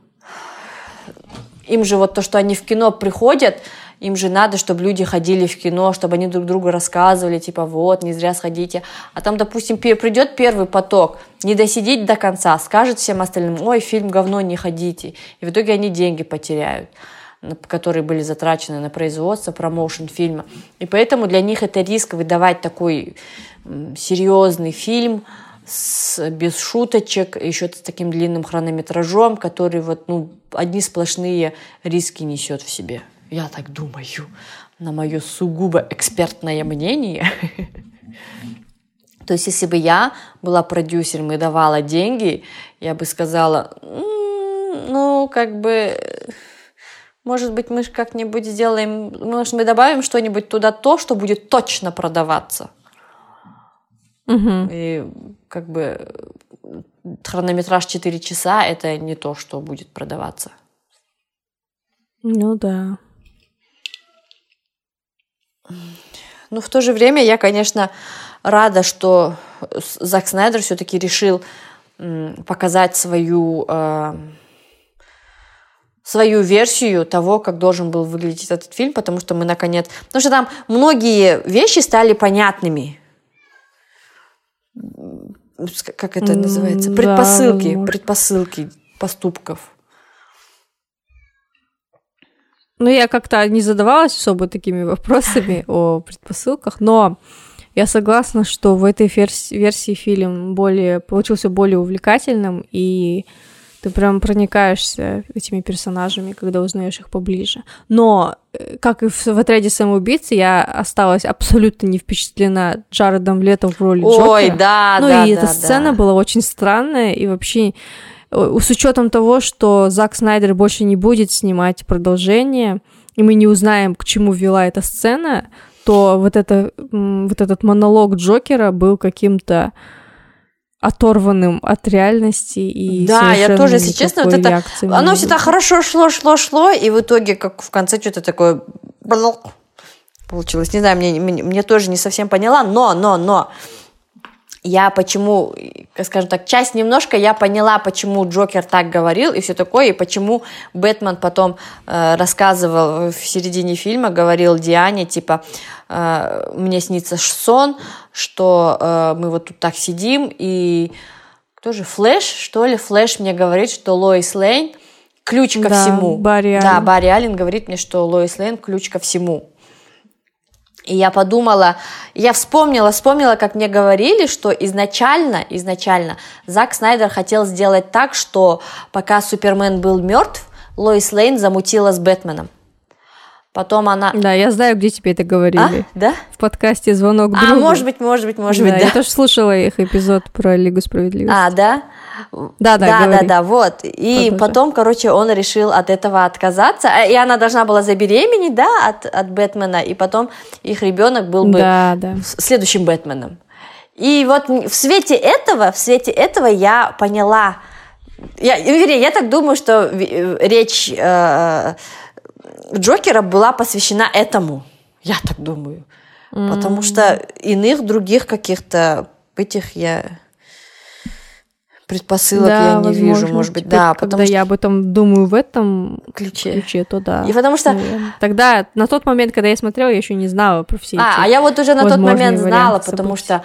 им же вот то, что они в кино приходят, им же надо, чтобы люди ходили в кино, чтобы они друг другу рассказывали, типа, вот, не зря сходите. А там, допустим, придет первый поток, не досидеть до конца, скажет всем остальным, ой, фильм говно, не ходите. И в итоге они деньги потеряют которые были затрачены на производство, промоушен фильма. И поэтому для них это риск выдавать такой серьезный фильм, с, без шуточек, еще с таким длинным хронометражом, который вот, ну, одни сплошные риски несет в себе. Я так думаю, на мое сугубо экспертное мнение. То есть, если бы я была продюсером и давала деньги, я бы сказала, ну, как бы, может быть, мы как-нибудь сделаем, может, мы добавим что-нибудь туда то, что будет точно продаваться. Угу. И как бы хронометраж 4 часа — это не то, что будет продаваться. Ну да. Ну, в то же время я, конечно, рада, что Зак Снайдер все-таки решил показать свою, э, свою версию того, как должен был выглядеть этот фильм, потому что мы наконец... Потому что там многие вещи стали понятными. Как это называется? Предпосылки, да, предпосылки поступков. Ну, я как-то не задавалась особо такими вопросами о предпосылках, но я согласна, что в этой версии, фильм более получился более увлекательным, и ты прям проникаешься этими персонажами, когда узнаешь их поближе. Но, э, как и в, в отряде самоубийцы, я осталась абсолютно не впечатлена Джаредом Летом в роли Ой, Джокера. Ой, да, ну, да, и да, эта сцена да. была очень странная, и вообще с учетом того, что Зак Снайдер больше не будет снимать продолжение, и мы не узнаем, к чему вела эта сцена, то вот, это, вот этот монолог Джокера был каким-то оторванным от реальности и да, я тоже, если честно, вот это оно всегда хорошо шло, шло, шло, и в итоге как в конце что-то такое получилось. Не знаю, мне, мне, мне тоже не совсем поняла, но, но, но я почему, скажем так, часть немножко я поняла, почему Джокер так говорил и все такое, и почему Бэтмен потом э, рассказывал в середине фильма, говорил Диане, типа, э, мне снится сон, что э, мы вот тут так сидим, и кто же, Флэш, что ли, Флэш мне говорит, что Лоис Лейн ключ ко да, всему. Барри Аллен. Да, Барри Аллен говорит мне, что Лоис Лейн ключ ко всему. И я подумала, я вспомнила, вспомнила, как мне говорили, что изначально, изначально Зак Снайдер хотел сделать так, что пока Супермен был мертв, Лоис Лейн замутила с Бэтменом. Потом она... Да, я знаю, где тебе это говорили. А? Да? В подкасте «Звонок другу». А, может быть, может быть, может да, быть, да. Я тоже слушала их эпизод про Лигу Справедливости. А, да? Да, да, да, да, да, вот. И Продолжай. потом, короче, он решил от этого отказаться, и она должна была забеременеть, да, от, от Бэтмена, и потом их ребенок был бы да, да. следующим Бэтменом. И вот в свете этого, в свете этого я поняла, я, вернее, я так думаю, что речь э, Джокера была посвящена этому. Я так думаю. Mm-hmm. Потому что иных других каких-то этих я предпосылок да, я не возможно, вижу, может быть, да, потому когда что я об этом думаю в этом ключе, ключе то да. И потому что наверное. тогда на тот момент, когда я смотрела, я еще не знала про все а, эти. А я вот уже на тот момент знала, потому событий. что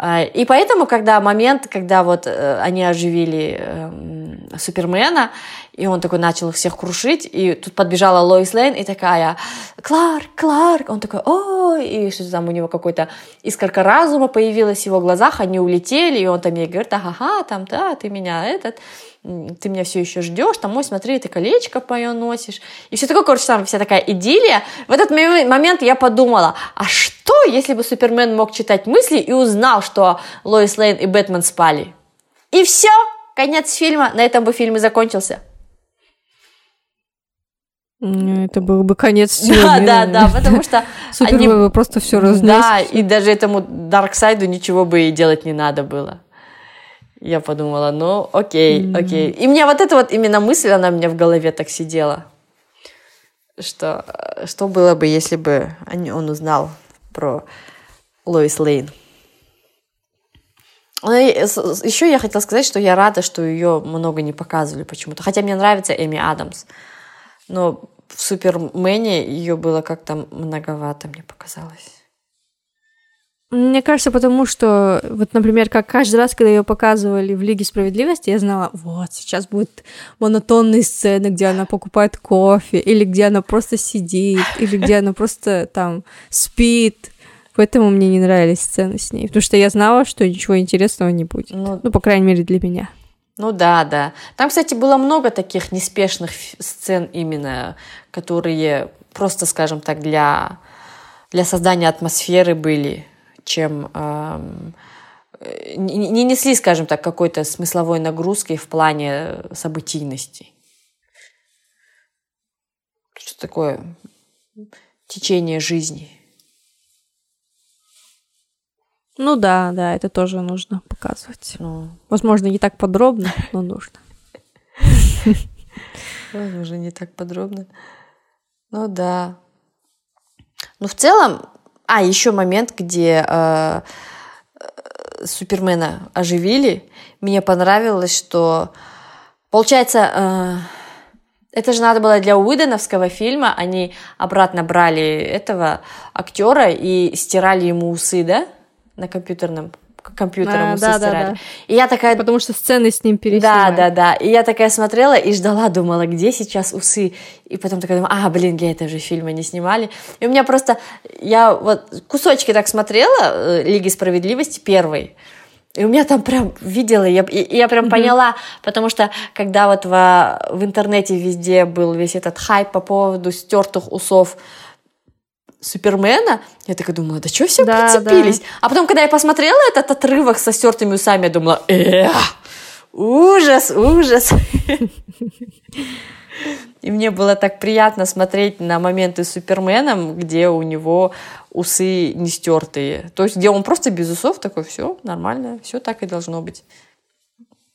и поэтому, когда момент, когда вот э, они оживили эм, Супермена, и он такой начал их всех крушить, и тут подбежала Лоис Лейн и такая, Кларк, Кларк, он такой, ой, и что там у него какой-то искорка разума появилась в его глазах, они улетели, и он там ей говорит, ага, там, да, ты меня этот, ты меня все еще ждешь, там, ой, смотри, ты колечко мое носишь. И все такое, короче, там вся такая идиллия. В этот момент я подумала, а что, если бы Супермен мог читать мысли и узнал, что Лоис Лейн и Бэтмен спали? И все, конец фильма, на этом бы фильм и закончился. Это был бы конец всего Да, да, да, потому что Супермен они... просто все разнес. Да, и даже этому Дарксайду ничего бы и делать не надо было. Я подумала, ну, окей, mm-hmm. окей. И мне вот эта вот именно мысль, она у меня в голове так сидела. Что, что было бы, если бы он узнал про Лоис Лейн? Ну Еще я хотела сказать, что я рада, что ее много не показывали почему-то. Хотя мне нравится Эми Адамс. Но в Супермене ее было как-то многовато, мне показалось. Мне кажется, потому что, вот, например, как каждый раз, когда ее показывали в Лиге Справедливости, я знала, вот, сейчас будут монотонные сцены, где она покупает кофе, или где она просто сидит, или где она просто там спит. Поэтому мне не нравились сцены с ней, потому что я знала, что ничего интересного не будет. Ну, ну по крайней мере, для меня. Ну да, да. Там, кстати, было много таких неспешных сцен именно, которые просто, скажем так, для, для создания атмосферы были чем эм, не несли, скажем так, какой-то смысловой нагрузкой в плане событийности. Что такое течение жизни. Ну да, да, это тоже нужно показывать. Ну. Возможно, не так подробно, но нужно. Возможно, не так подробно. Ну да. Ну, в целом, а, еще момент, где э, э, Супермена оживили. Мне понравилось, что... Получается, э, Это же надо было для Уидоновского фильма. Они обратно брали этого актера и стирали ему усы, да? На компьютерном компьютером а, да, стирали. Да, да. И я такая... Потому что сцены с ним переснимали. Да, да, да. И я такая смотрела и ждала, думала, где сейчас усы? И потом такая думаю, а, блин, для этого же фильма не снимали. И у меня просто... Я вот кусочки так смотрела э, Лиги Справедливости первой. И у меня там прям видела, я, я прям mm-hmm. поняла, потому что когда вот в, в интернете везде был весь этот хайп по поводу стертых усов Супермена, я такая думала, да что все да, прицепились? Да. А потом, когда я посмотрела этот отрывок со стертыми усами, я думала, эх, ужас, ужас. И мне было так приятно смотреть на моменты с Суперменом, где у него усы не стертые. То есть, где он просто без усов, такой, все нормально, все так и должно быть.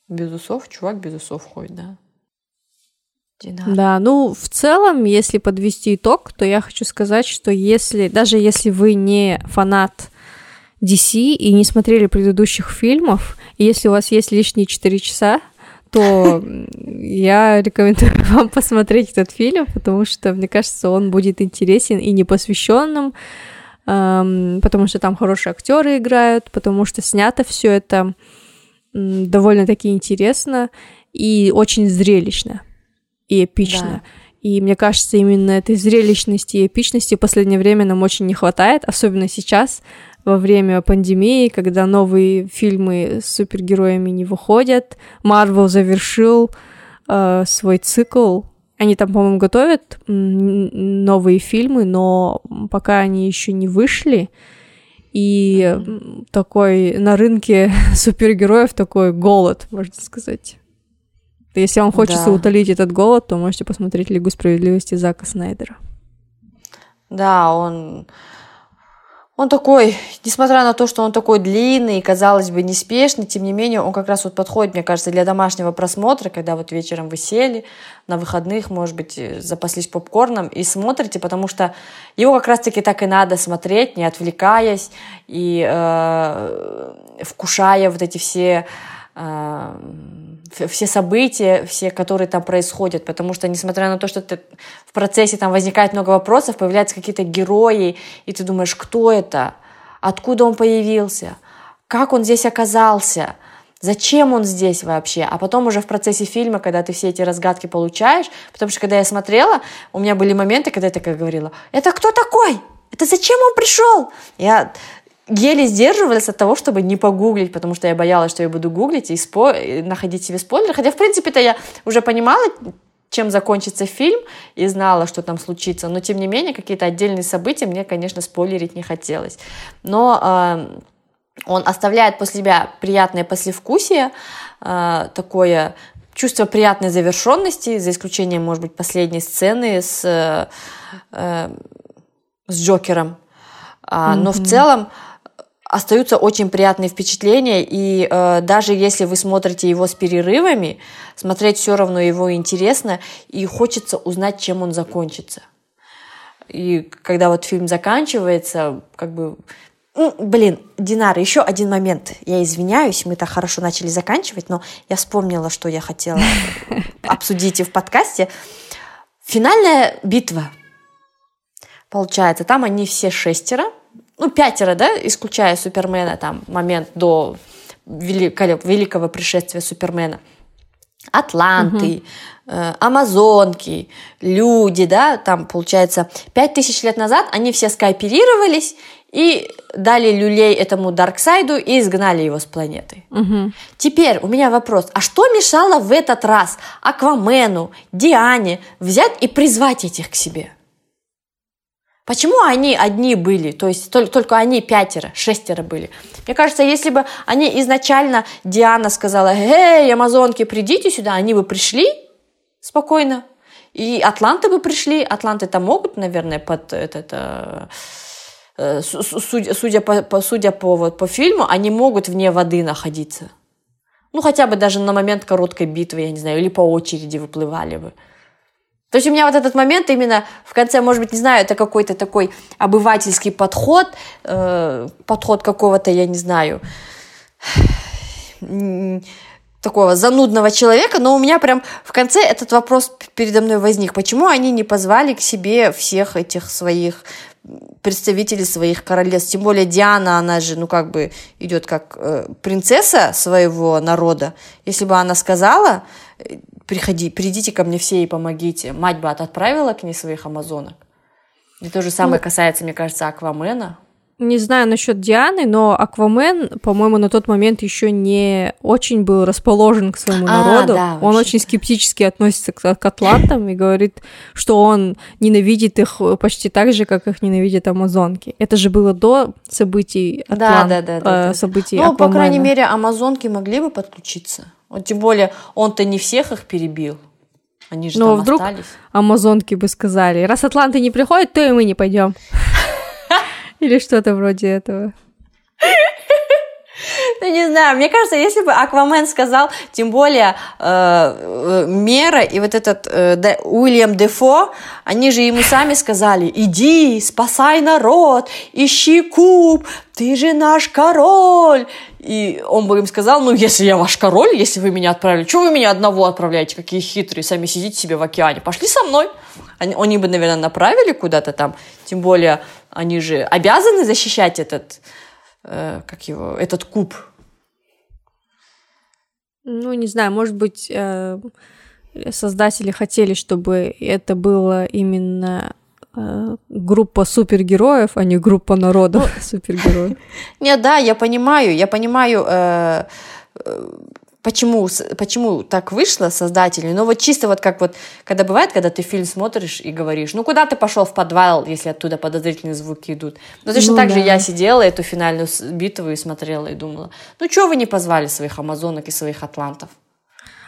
Без усов, чувак без усов ходит, да. Динар. Да, ну, в целом, если подвести итог, то я хочу сказать, что если, даже если вы не фанат DC и не смотрели предыдущих фильмов, и если у вас есть лишние 4 часа, то я рекомендую вам посмотреть этот фильм, потому что, мне кажется, он будет интересен и непосвященным, эм, потому что там хорошие актеры играют, потому что снято все это довольно-таки интересно и очень зрелищно и эпично. Да. И мне кажется, именно этой зрелищности и эпичности в последнее время нам очень не хватает, особенно сейчас, во время пандемии, когда новые фильмы с супергероями не выходят. Марвел завершил э, свой цикл. Они там, по-моему, готовят новые фильмы, но пока они еще не вышли. И такой на рынке супергероев такой голод, можно сказать. Если вам хочется да. утолить этот голод, то можете посмотреть Лигу справедливости Зака Снайдера. Да, он он такой, несмотря на то, что он такой длинный, казалось бы, неспешный, тем не менее, он как раз вот подходит, мне кажется, для домашнего просмотра, когда вот вечером вы сели, на выходных, может быть, э, запаслись попкорном и смотрите, потому что его как раз-таки так и надо смотреть, не отвлекаясь и э, вкушая вот эти все э, все события, все, которые там происходят, потому что, несмотря на то, что ты в процессе там возникает много вопросов, появляются какие-то герои, и ты думаешь, кто это, откуда он появился, как он здесь оказался, зачем он здесь вообще, а потом уже в процессе фильма, когда ты все эти разгадки получаешь, потому что когда я смотрела, у меня были моменты, когда я такая говорила, это кто такой? Это зачем он пришел? Я еле сдерживалась от того, чтобы не погуглить, потому что я боялась, что я буду гуглить и спо... находить себе спойлеры. Хотя, в принципе-то, я уже понимала, чем закончится фильм, и знала, что там случится. Но, тем не менее, какие-то отдельные события мне, конечно, спойлерить не хотелось. Но э, он оставляет после себя приятное послевкусие, э, такое чувство приятной завершенности, за исключением, может быть, последней сцены с, э, с Джокером. Mm-hmm. Но в целом остаются очень приятные впечатления, и э, даже если вы смотрите его с перерывами, смотреть все равно его интересно, и хочется узнать, чем он закончится. И когда вот фильм заканчивается, как бы ну, блин, Динара, еще один момент. Я извиняюсь, мы так хорошо начали заканчивать, но я вспомнила, что я хотела обсудить и в подкасте. Финальная битва. Получается, там они все шестеро, ну, пятеро, да, исключая Супермена, там, момент до великого, великого пришествия Супермена. Атланты, угу. э, Амазонки, люди, да, там, получается, пять тысяч лет назад они все скооперировались и дали люлей этому Дарксайду и изгнали его с планеты. Угу. Теперь у меня вопрос, а что мешало в этот раз Аквамену, Диане взять и призвать этих к себе? Почему они одни были, то есть только, только они пятеро, шестеро были? Мне кажется, если бы они изначально, Диана сказала, эй, амазонки, придите сюда, они бы пришли спокойно. И атланты бы пришли, атланты там могут, наверное, под этот... Э, э судя, судя, по, судя по, вот, по фильму, они могут вне воды находиться. Ну, хотя бы даже на момент короткой битвы, я не знаю, или по очереди выплывали бы. То есть у меня вот этот момент именно в конце, может быть, не знаю, это какой-то такой обывательский подход, э, подход какого-то, я не знаю, такого занудного человека, но у меня прям в конце этот вопрос передо мной возник. Почему они не позвали к себе всех этих своих представителей своих королевств? Тем более Диана, она же, ну, как бы идет как э, принцесса своего народа. Если бы она сказала, приходи, придите ко мне все и помогите, мать бы отправила к ней своих амазонок. И то же самое ну, касается, мне кажется, Аквамена не знаю насчет Дианы, но Аквамен, по-моему, на тот момент еще не очень был расположен к своему а, народу. Да, он очень скептически относится к, к атлантам и говорит, что он ненавидит их почти так же, как их ненавидят амазонки. Это же было до событий Атлант, да, да, да, да, э, событий Ну, Аквамена. по крайней мере, амазонки могли бы подключиться. Вот тем более, он-то не всех их перебил. Они же Но там вдруг остались. амазонки бы сказали, раз атланты не приходят, то и мы не пойдем. Или что-то вроде этого. Ну, не знаю, мне кажется, если бы Аквамен сказал, тем более э, э, Мера и вот этот э, Де, Уильям Дефо, они же ему сами сказали, иди, спасай народ, ищи куб, ты же наш король. И он бы им сказал, ну, если я ваш король, если вы меня отправили, чего вы меня одного отправляете, какие хитрые, сами сидите себе в океане, пошли со мной. Они, они бы, наверное, направили куда-то там, тем более они же обязаны защищать этот, э, как его, этот куб. Ну, не знаю, может быть, э, создатели хотели, чтобы это было именно группа супергероев, а не группа народов ну, супергероев. Нет, да, я понимаю, я понимаю, э, почему, почему так вышло создатели, но вот чисто вот как вот, когда бывает, когда ты фильм смотришь и говоришь, ну куда ты пошел в подвал, если оттуда подозрительные звуки идут. Но точно ну, так да. же я сидела эту финальную битву и смотрела и думала, ну чего вы не позвали своих амазонок и своих атлантов?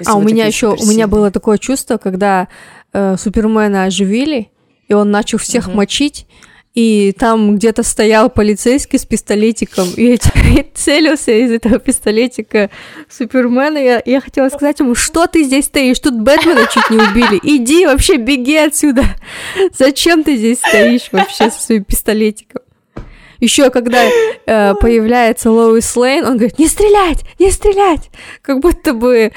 А у меня еще, у меня было такое чувство, когда э, Супермена оживили, и он начал всех угу. мочить, и там где-то стоял полицейский с пистолетиком и, и целился из этого пистолетика Супермена. Я, я хотела сказать ему, что ты здесь стоишь? Тут Бэтмена чуть не убили. Иди вообще, беги отсюда. Зачем ты здесь стоишь вообще со своим пистолетиком? Еще когда э, появляется Лоис Лейн, он говорит, не стрелять, не стрелять. Как будто бы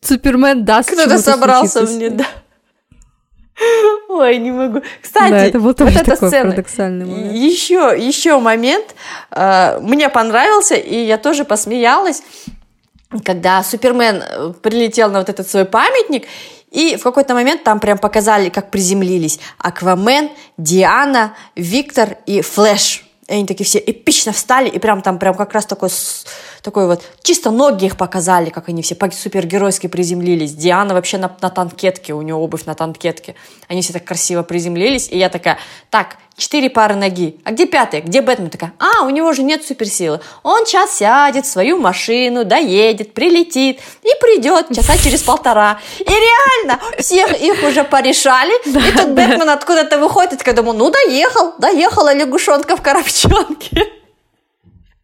Супермен даст Кто-то собрался мне, да. Ой, не могу. Кстати, да, это был тоже вот эта такой сцена. парадоксальный момент. Еще, еще момент э, мне понравился, и я тоже посмеялась, когда Супермен э, прилетел на вот этот свой памятник, и в какой-то момент там прям показали, как приземлились Аквамен, Диана, Виктор и Флэш. И они такие все эпично встали, и прям там прям как раз такой такой вот, чисто ноги их показали, как они все супергеройски приземлились. Диана вообще на, на танкетке, у нее обувь на танкетке. Они все так красиво приземлились, и я такая, так, четыре пары ноги, а где пятая, где Бэтмен? Такая, а, у него же нет суперсилы. Он сейчас сядет в свою машину, доедет, прилетит и придет часа через полтора. И реально, всех их уже порешали, и тут Бэтмен откуда-то выходит, и такая, думаю, ну доехал, доехала лягушонка в коробчонке.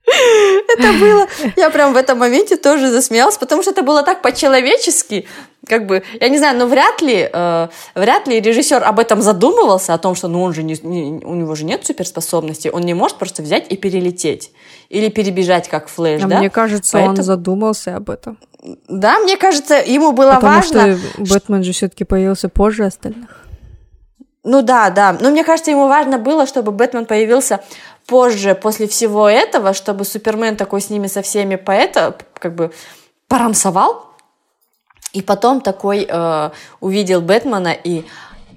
Это было... Я прям в этом моменте тоже засмеялась, потому что это было так по-человечески, как бы, я не знаю, но вряд ли, э, вряд ли режиссер об этом задумывался, о том, что, ну, он же не, не, у него же нет суперспособностей, он не может просто взять и перелететь или перебежать, как Флэш, а да? Мне кажется, Поэтому... он задумался об этом. Да, мне кажется, ему было Потому важно. Потому что Бэтмен же все-таки появился позже остальных. Ну да, да. Но мне кажется, ему важно было, чтобы Бэтмен появился позже, после всего этого, чтобы Супермен такой с ними со всеми поэта, как бы порамсовал, и потом такой э, увидел Бэтмена и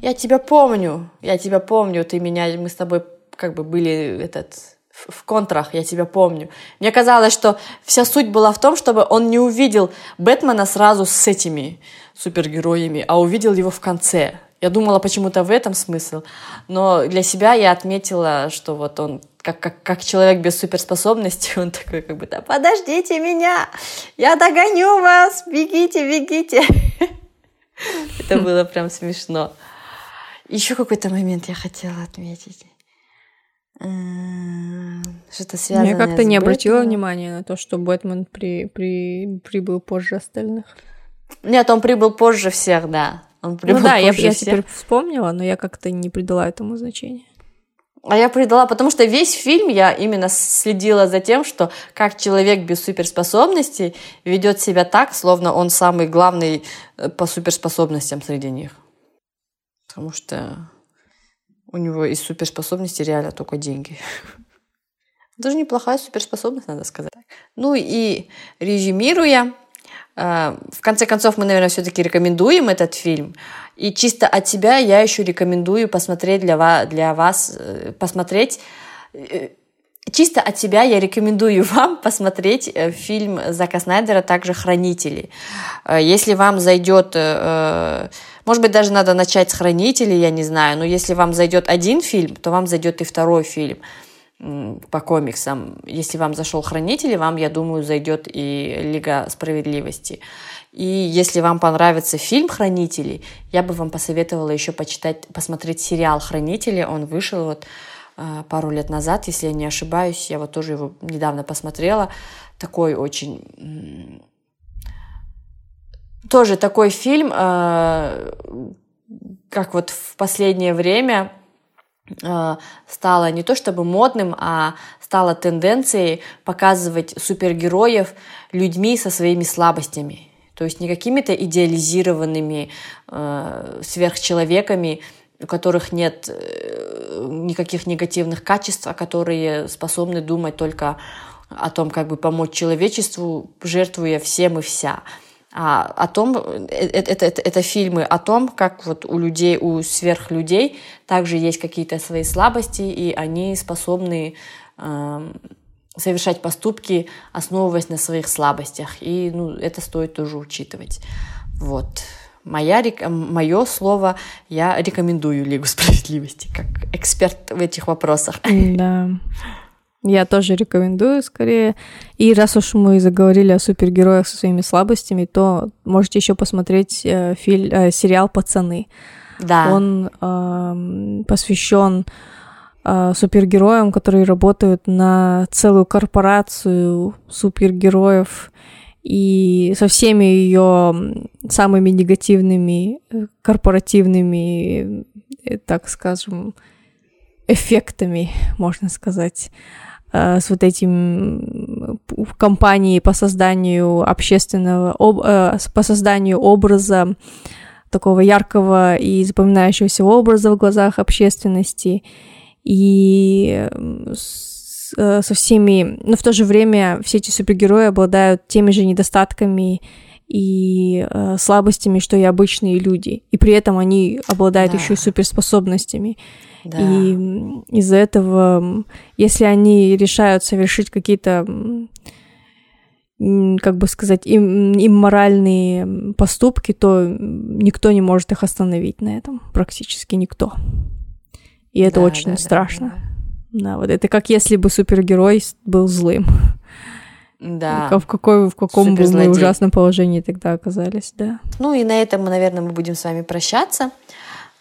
я тебя помню, я тебя помню, ты меня, мы с тобой как бы были этот в контрах, я тебя помню. Мне казалось, что вся суть была в том, чтобы он не увидел Бэтмена сразу с этими супергероями, а увидел его в конце. Я думала почему-то в этом смысл, но для себя я отметила, что вот он как, как, как человек без суперспособностей, он такой как бы, да подождите меня, я догоню вас, бегите, бегите. Это было прям смешно. Еще какой-то момент я хотела отметить. Что-то связанное Я как-то не обратила внимания на то, что Бэтмен при, при, прибыл позже остальных. Нет, он прибыл позже всех, да. Он прибыл ну да, я, я теперь вспомнила, но я как-то не придала этому значения. А я предала, потому что весь фильм я именно следила за тем, что как человек без суперспособностей ведет себя так, словно он самый главный э, по суперспособностям среди них. Потому что у него из суперспособностей реально только деньги. Даже неплохая суперспособность, надо сказать. Ну и резюмируя, э, в конце концов, мы, наверное, все-таки рекомендуем этот фильм. И чисто от себя я еще рекомендую посмотреть для вас, для вас э, посмотреть э, Чисто от себя я рекомендую вам посмотреть фильм Зака Снайдера, также «Хранители». Если вам зайдет, может быть, даже надо начать с «Хранителей», я не знаю, но если вам зайдет один фильм, то вам зайдет и второй фильм по комиксам. Если вам зашел Хранители, вам, я думаю, зайдет и Лига справедливости. И если вам понравится фильм Хранители, я бы вам посоветовала еще почитать, посмотреть сериал Хранители. Он вышел вот а, пару лет назад, если я не ошибаюсь. Я вот тоже его недавно посмотрела. Такой очень... Тоже такой фильм, а, как вот в последнее время Э, стало не то чтобы модным, а стало тенденцией показывать супергероев людьми со своими слабостями. То есть не какими-то идеализированными э, сверхчеловеками, у которых нет э, никаких негативных качеств, а которые способны думать только о том, как бы помочь человечеству, жертвуя всем и вся. А, о том, это, это, это, это фильмы о том, как вот у людей, у сверхлюдей также есть какие-то свои слабости, и они способны э, совершать поступки, основываясь на своих слабостях. И ну, это стоит тоже учитывать. Вот. Моя, мое слово, я рекомендую Лигу справедливости как эксперт в этих вопросах. Да. Я тоже рекомендую скорее. И раз уж мы заговорили о супергероях со своими слабостями, то можете еще посмотреть э, фильм, э, сериал Пацаны. Да. Он э, посвящен э, супергероям, которые работают на целую корпорацию супергероев и со всеми ее самыми негативными э, корпоративными, э, так скажем, эффектами, можно сказать. Э, с вот этим компанией по созданию общественного, об, э, по созданию образа, такого яркого и запоминающегося образа в глазах общественности, и с, э, со всеми, но в то же время все эти супергерои обладают теми же недостатками и э, слабостями, что и обычные люди, и при этом они обладают да. еще и суперспособностями. Да. И из-за этого, если они решают совершить какие-то как бы сказать, им, имморальные поступки, то никто не может их остановить на этом, практически никто. И это да, очень да, страшно. Да, да. да, вот это как если бы супергерой был злым. Да. В, какой, в каком бы мы ужасном положении тогда оказались, да. Ну и на этом, наверное, мы будем с вами прощаться.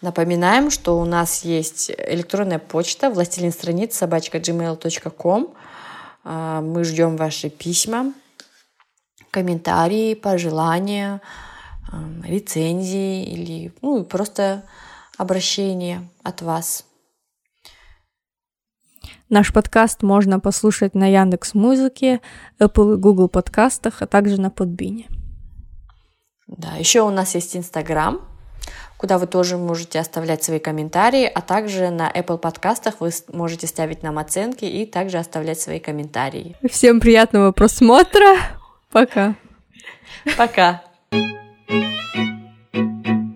Напоминаем, что у нас есть электронная почта властелин страниц собачка gmail.com. А, мы ждем ваши письма, комментарии, пожелания, рецензии или ну, просто обращение от вас. Наш подкаст можно послушать на Яндекс Музыке, Apple и Google подкастах, а также на Подбине. Да, еще у нас есть Инстаграм, куда вы тоже можете оставлять свои комментарии, а также на Apple подкастах вы можете ставить нам оценки и также оставлять свои комментарии. Всем приятного просмотра. Пока. Пока. thank you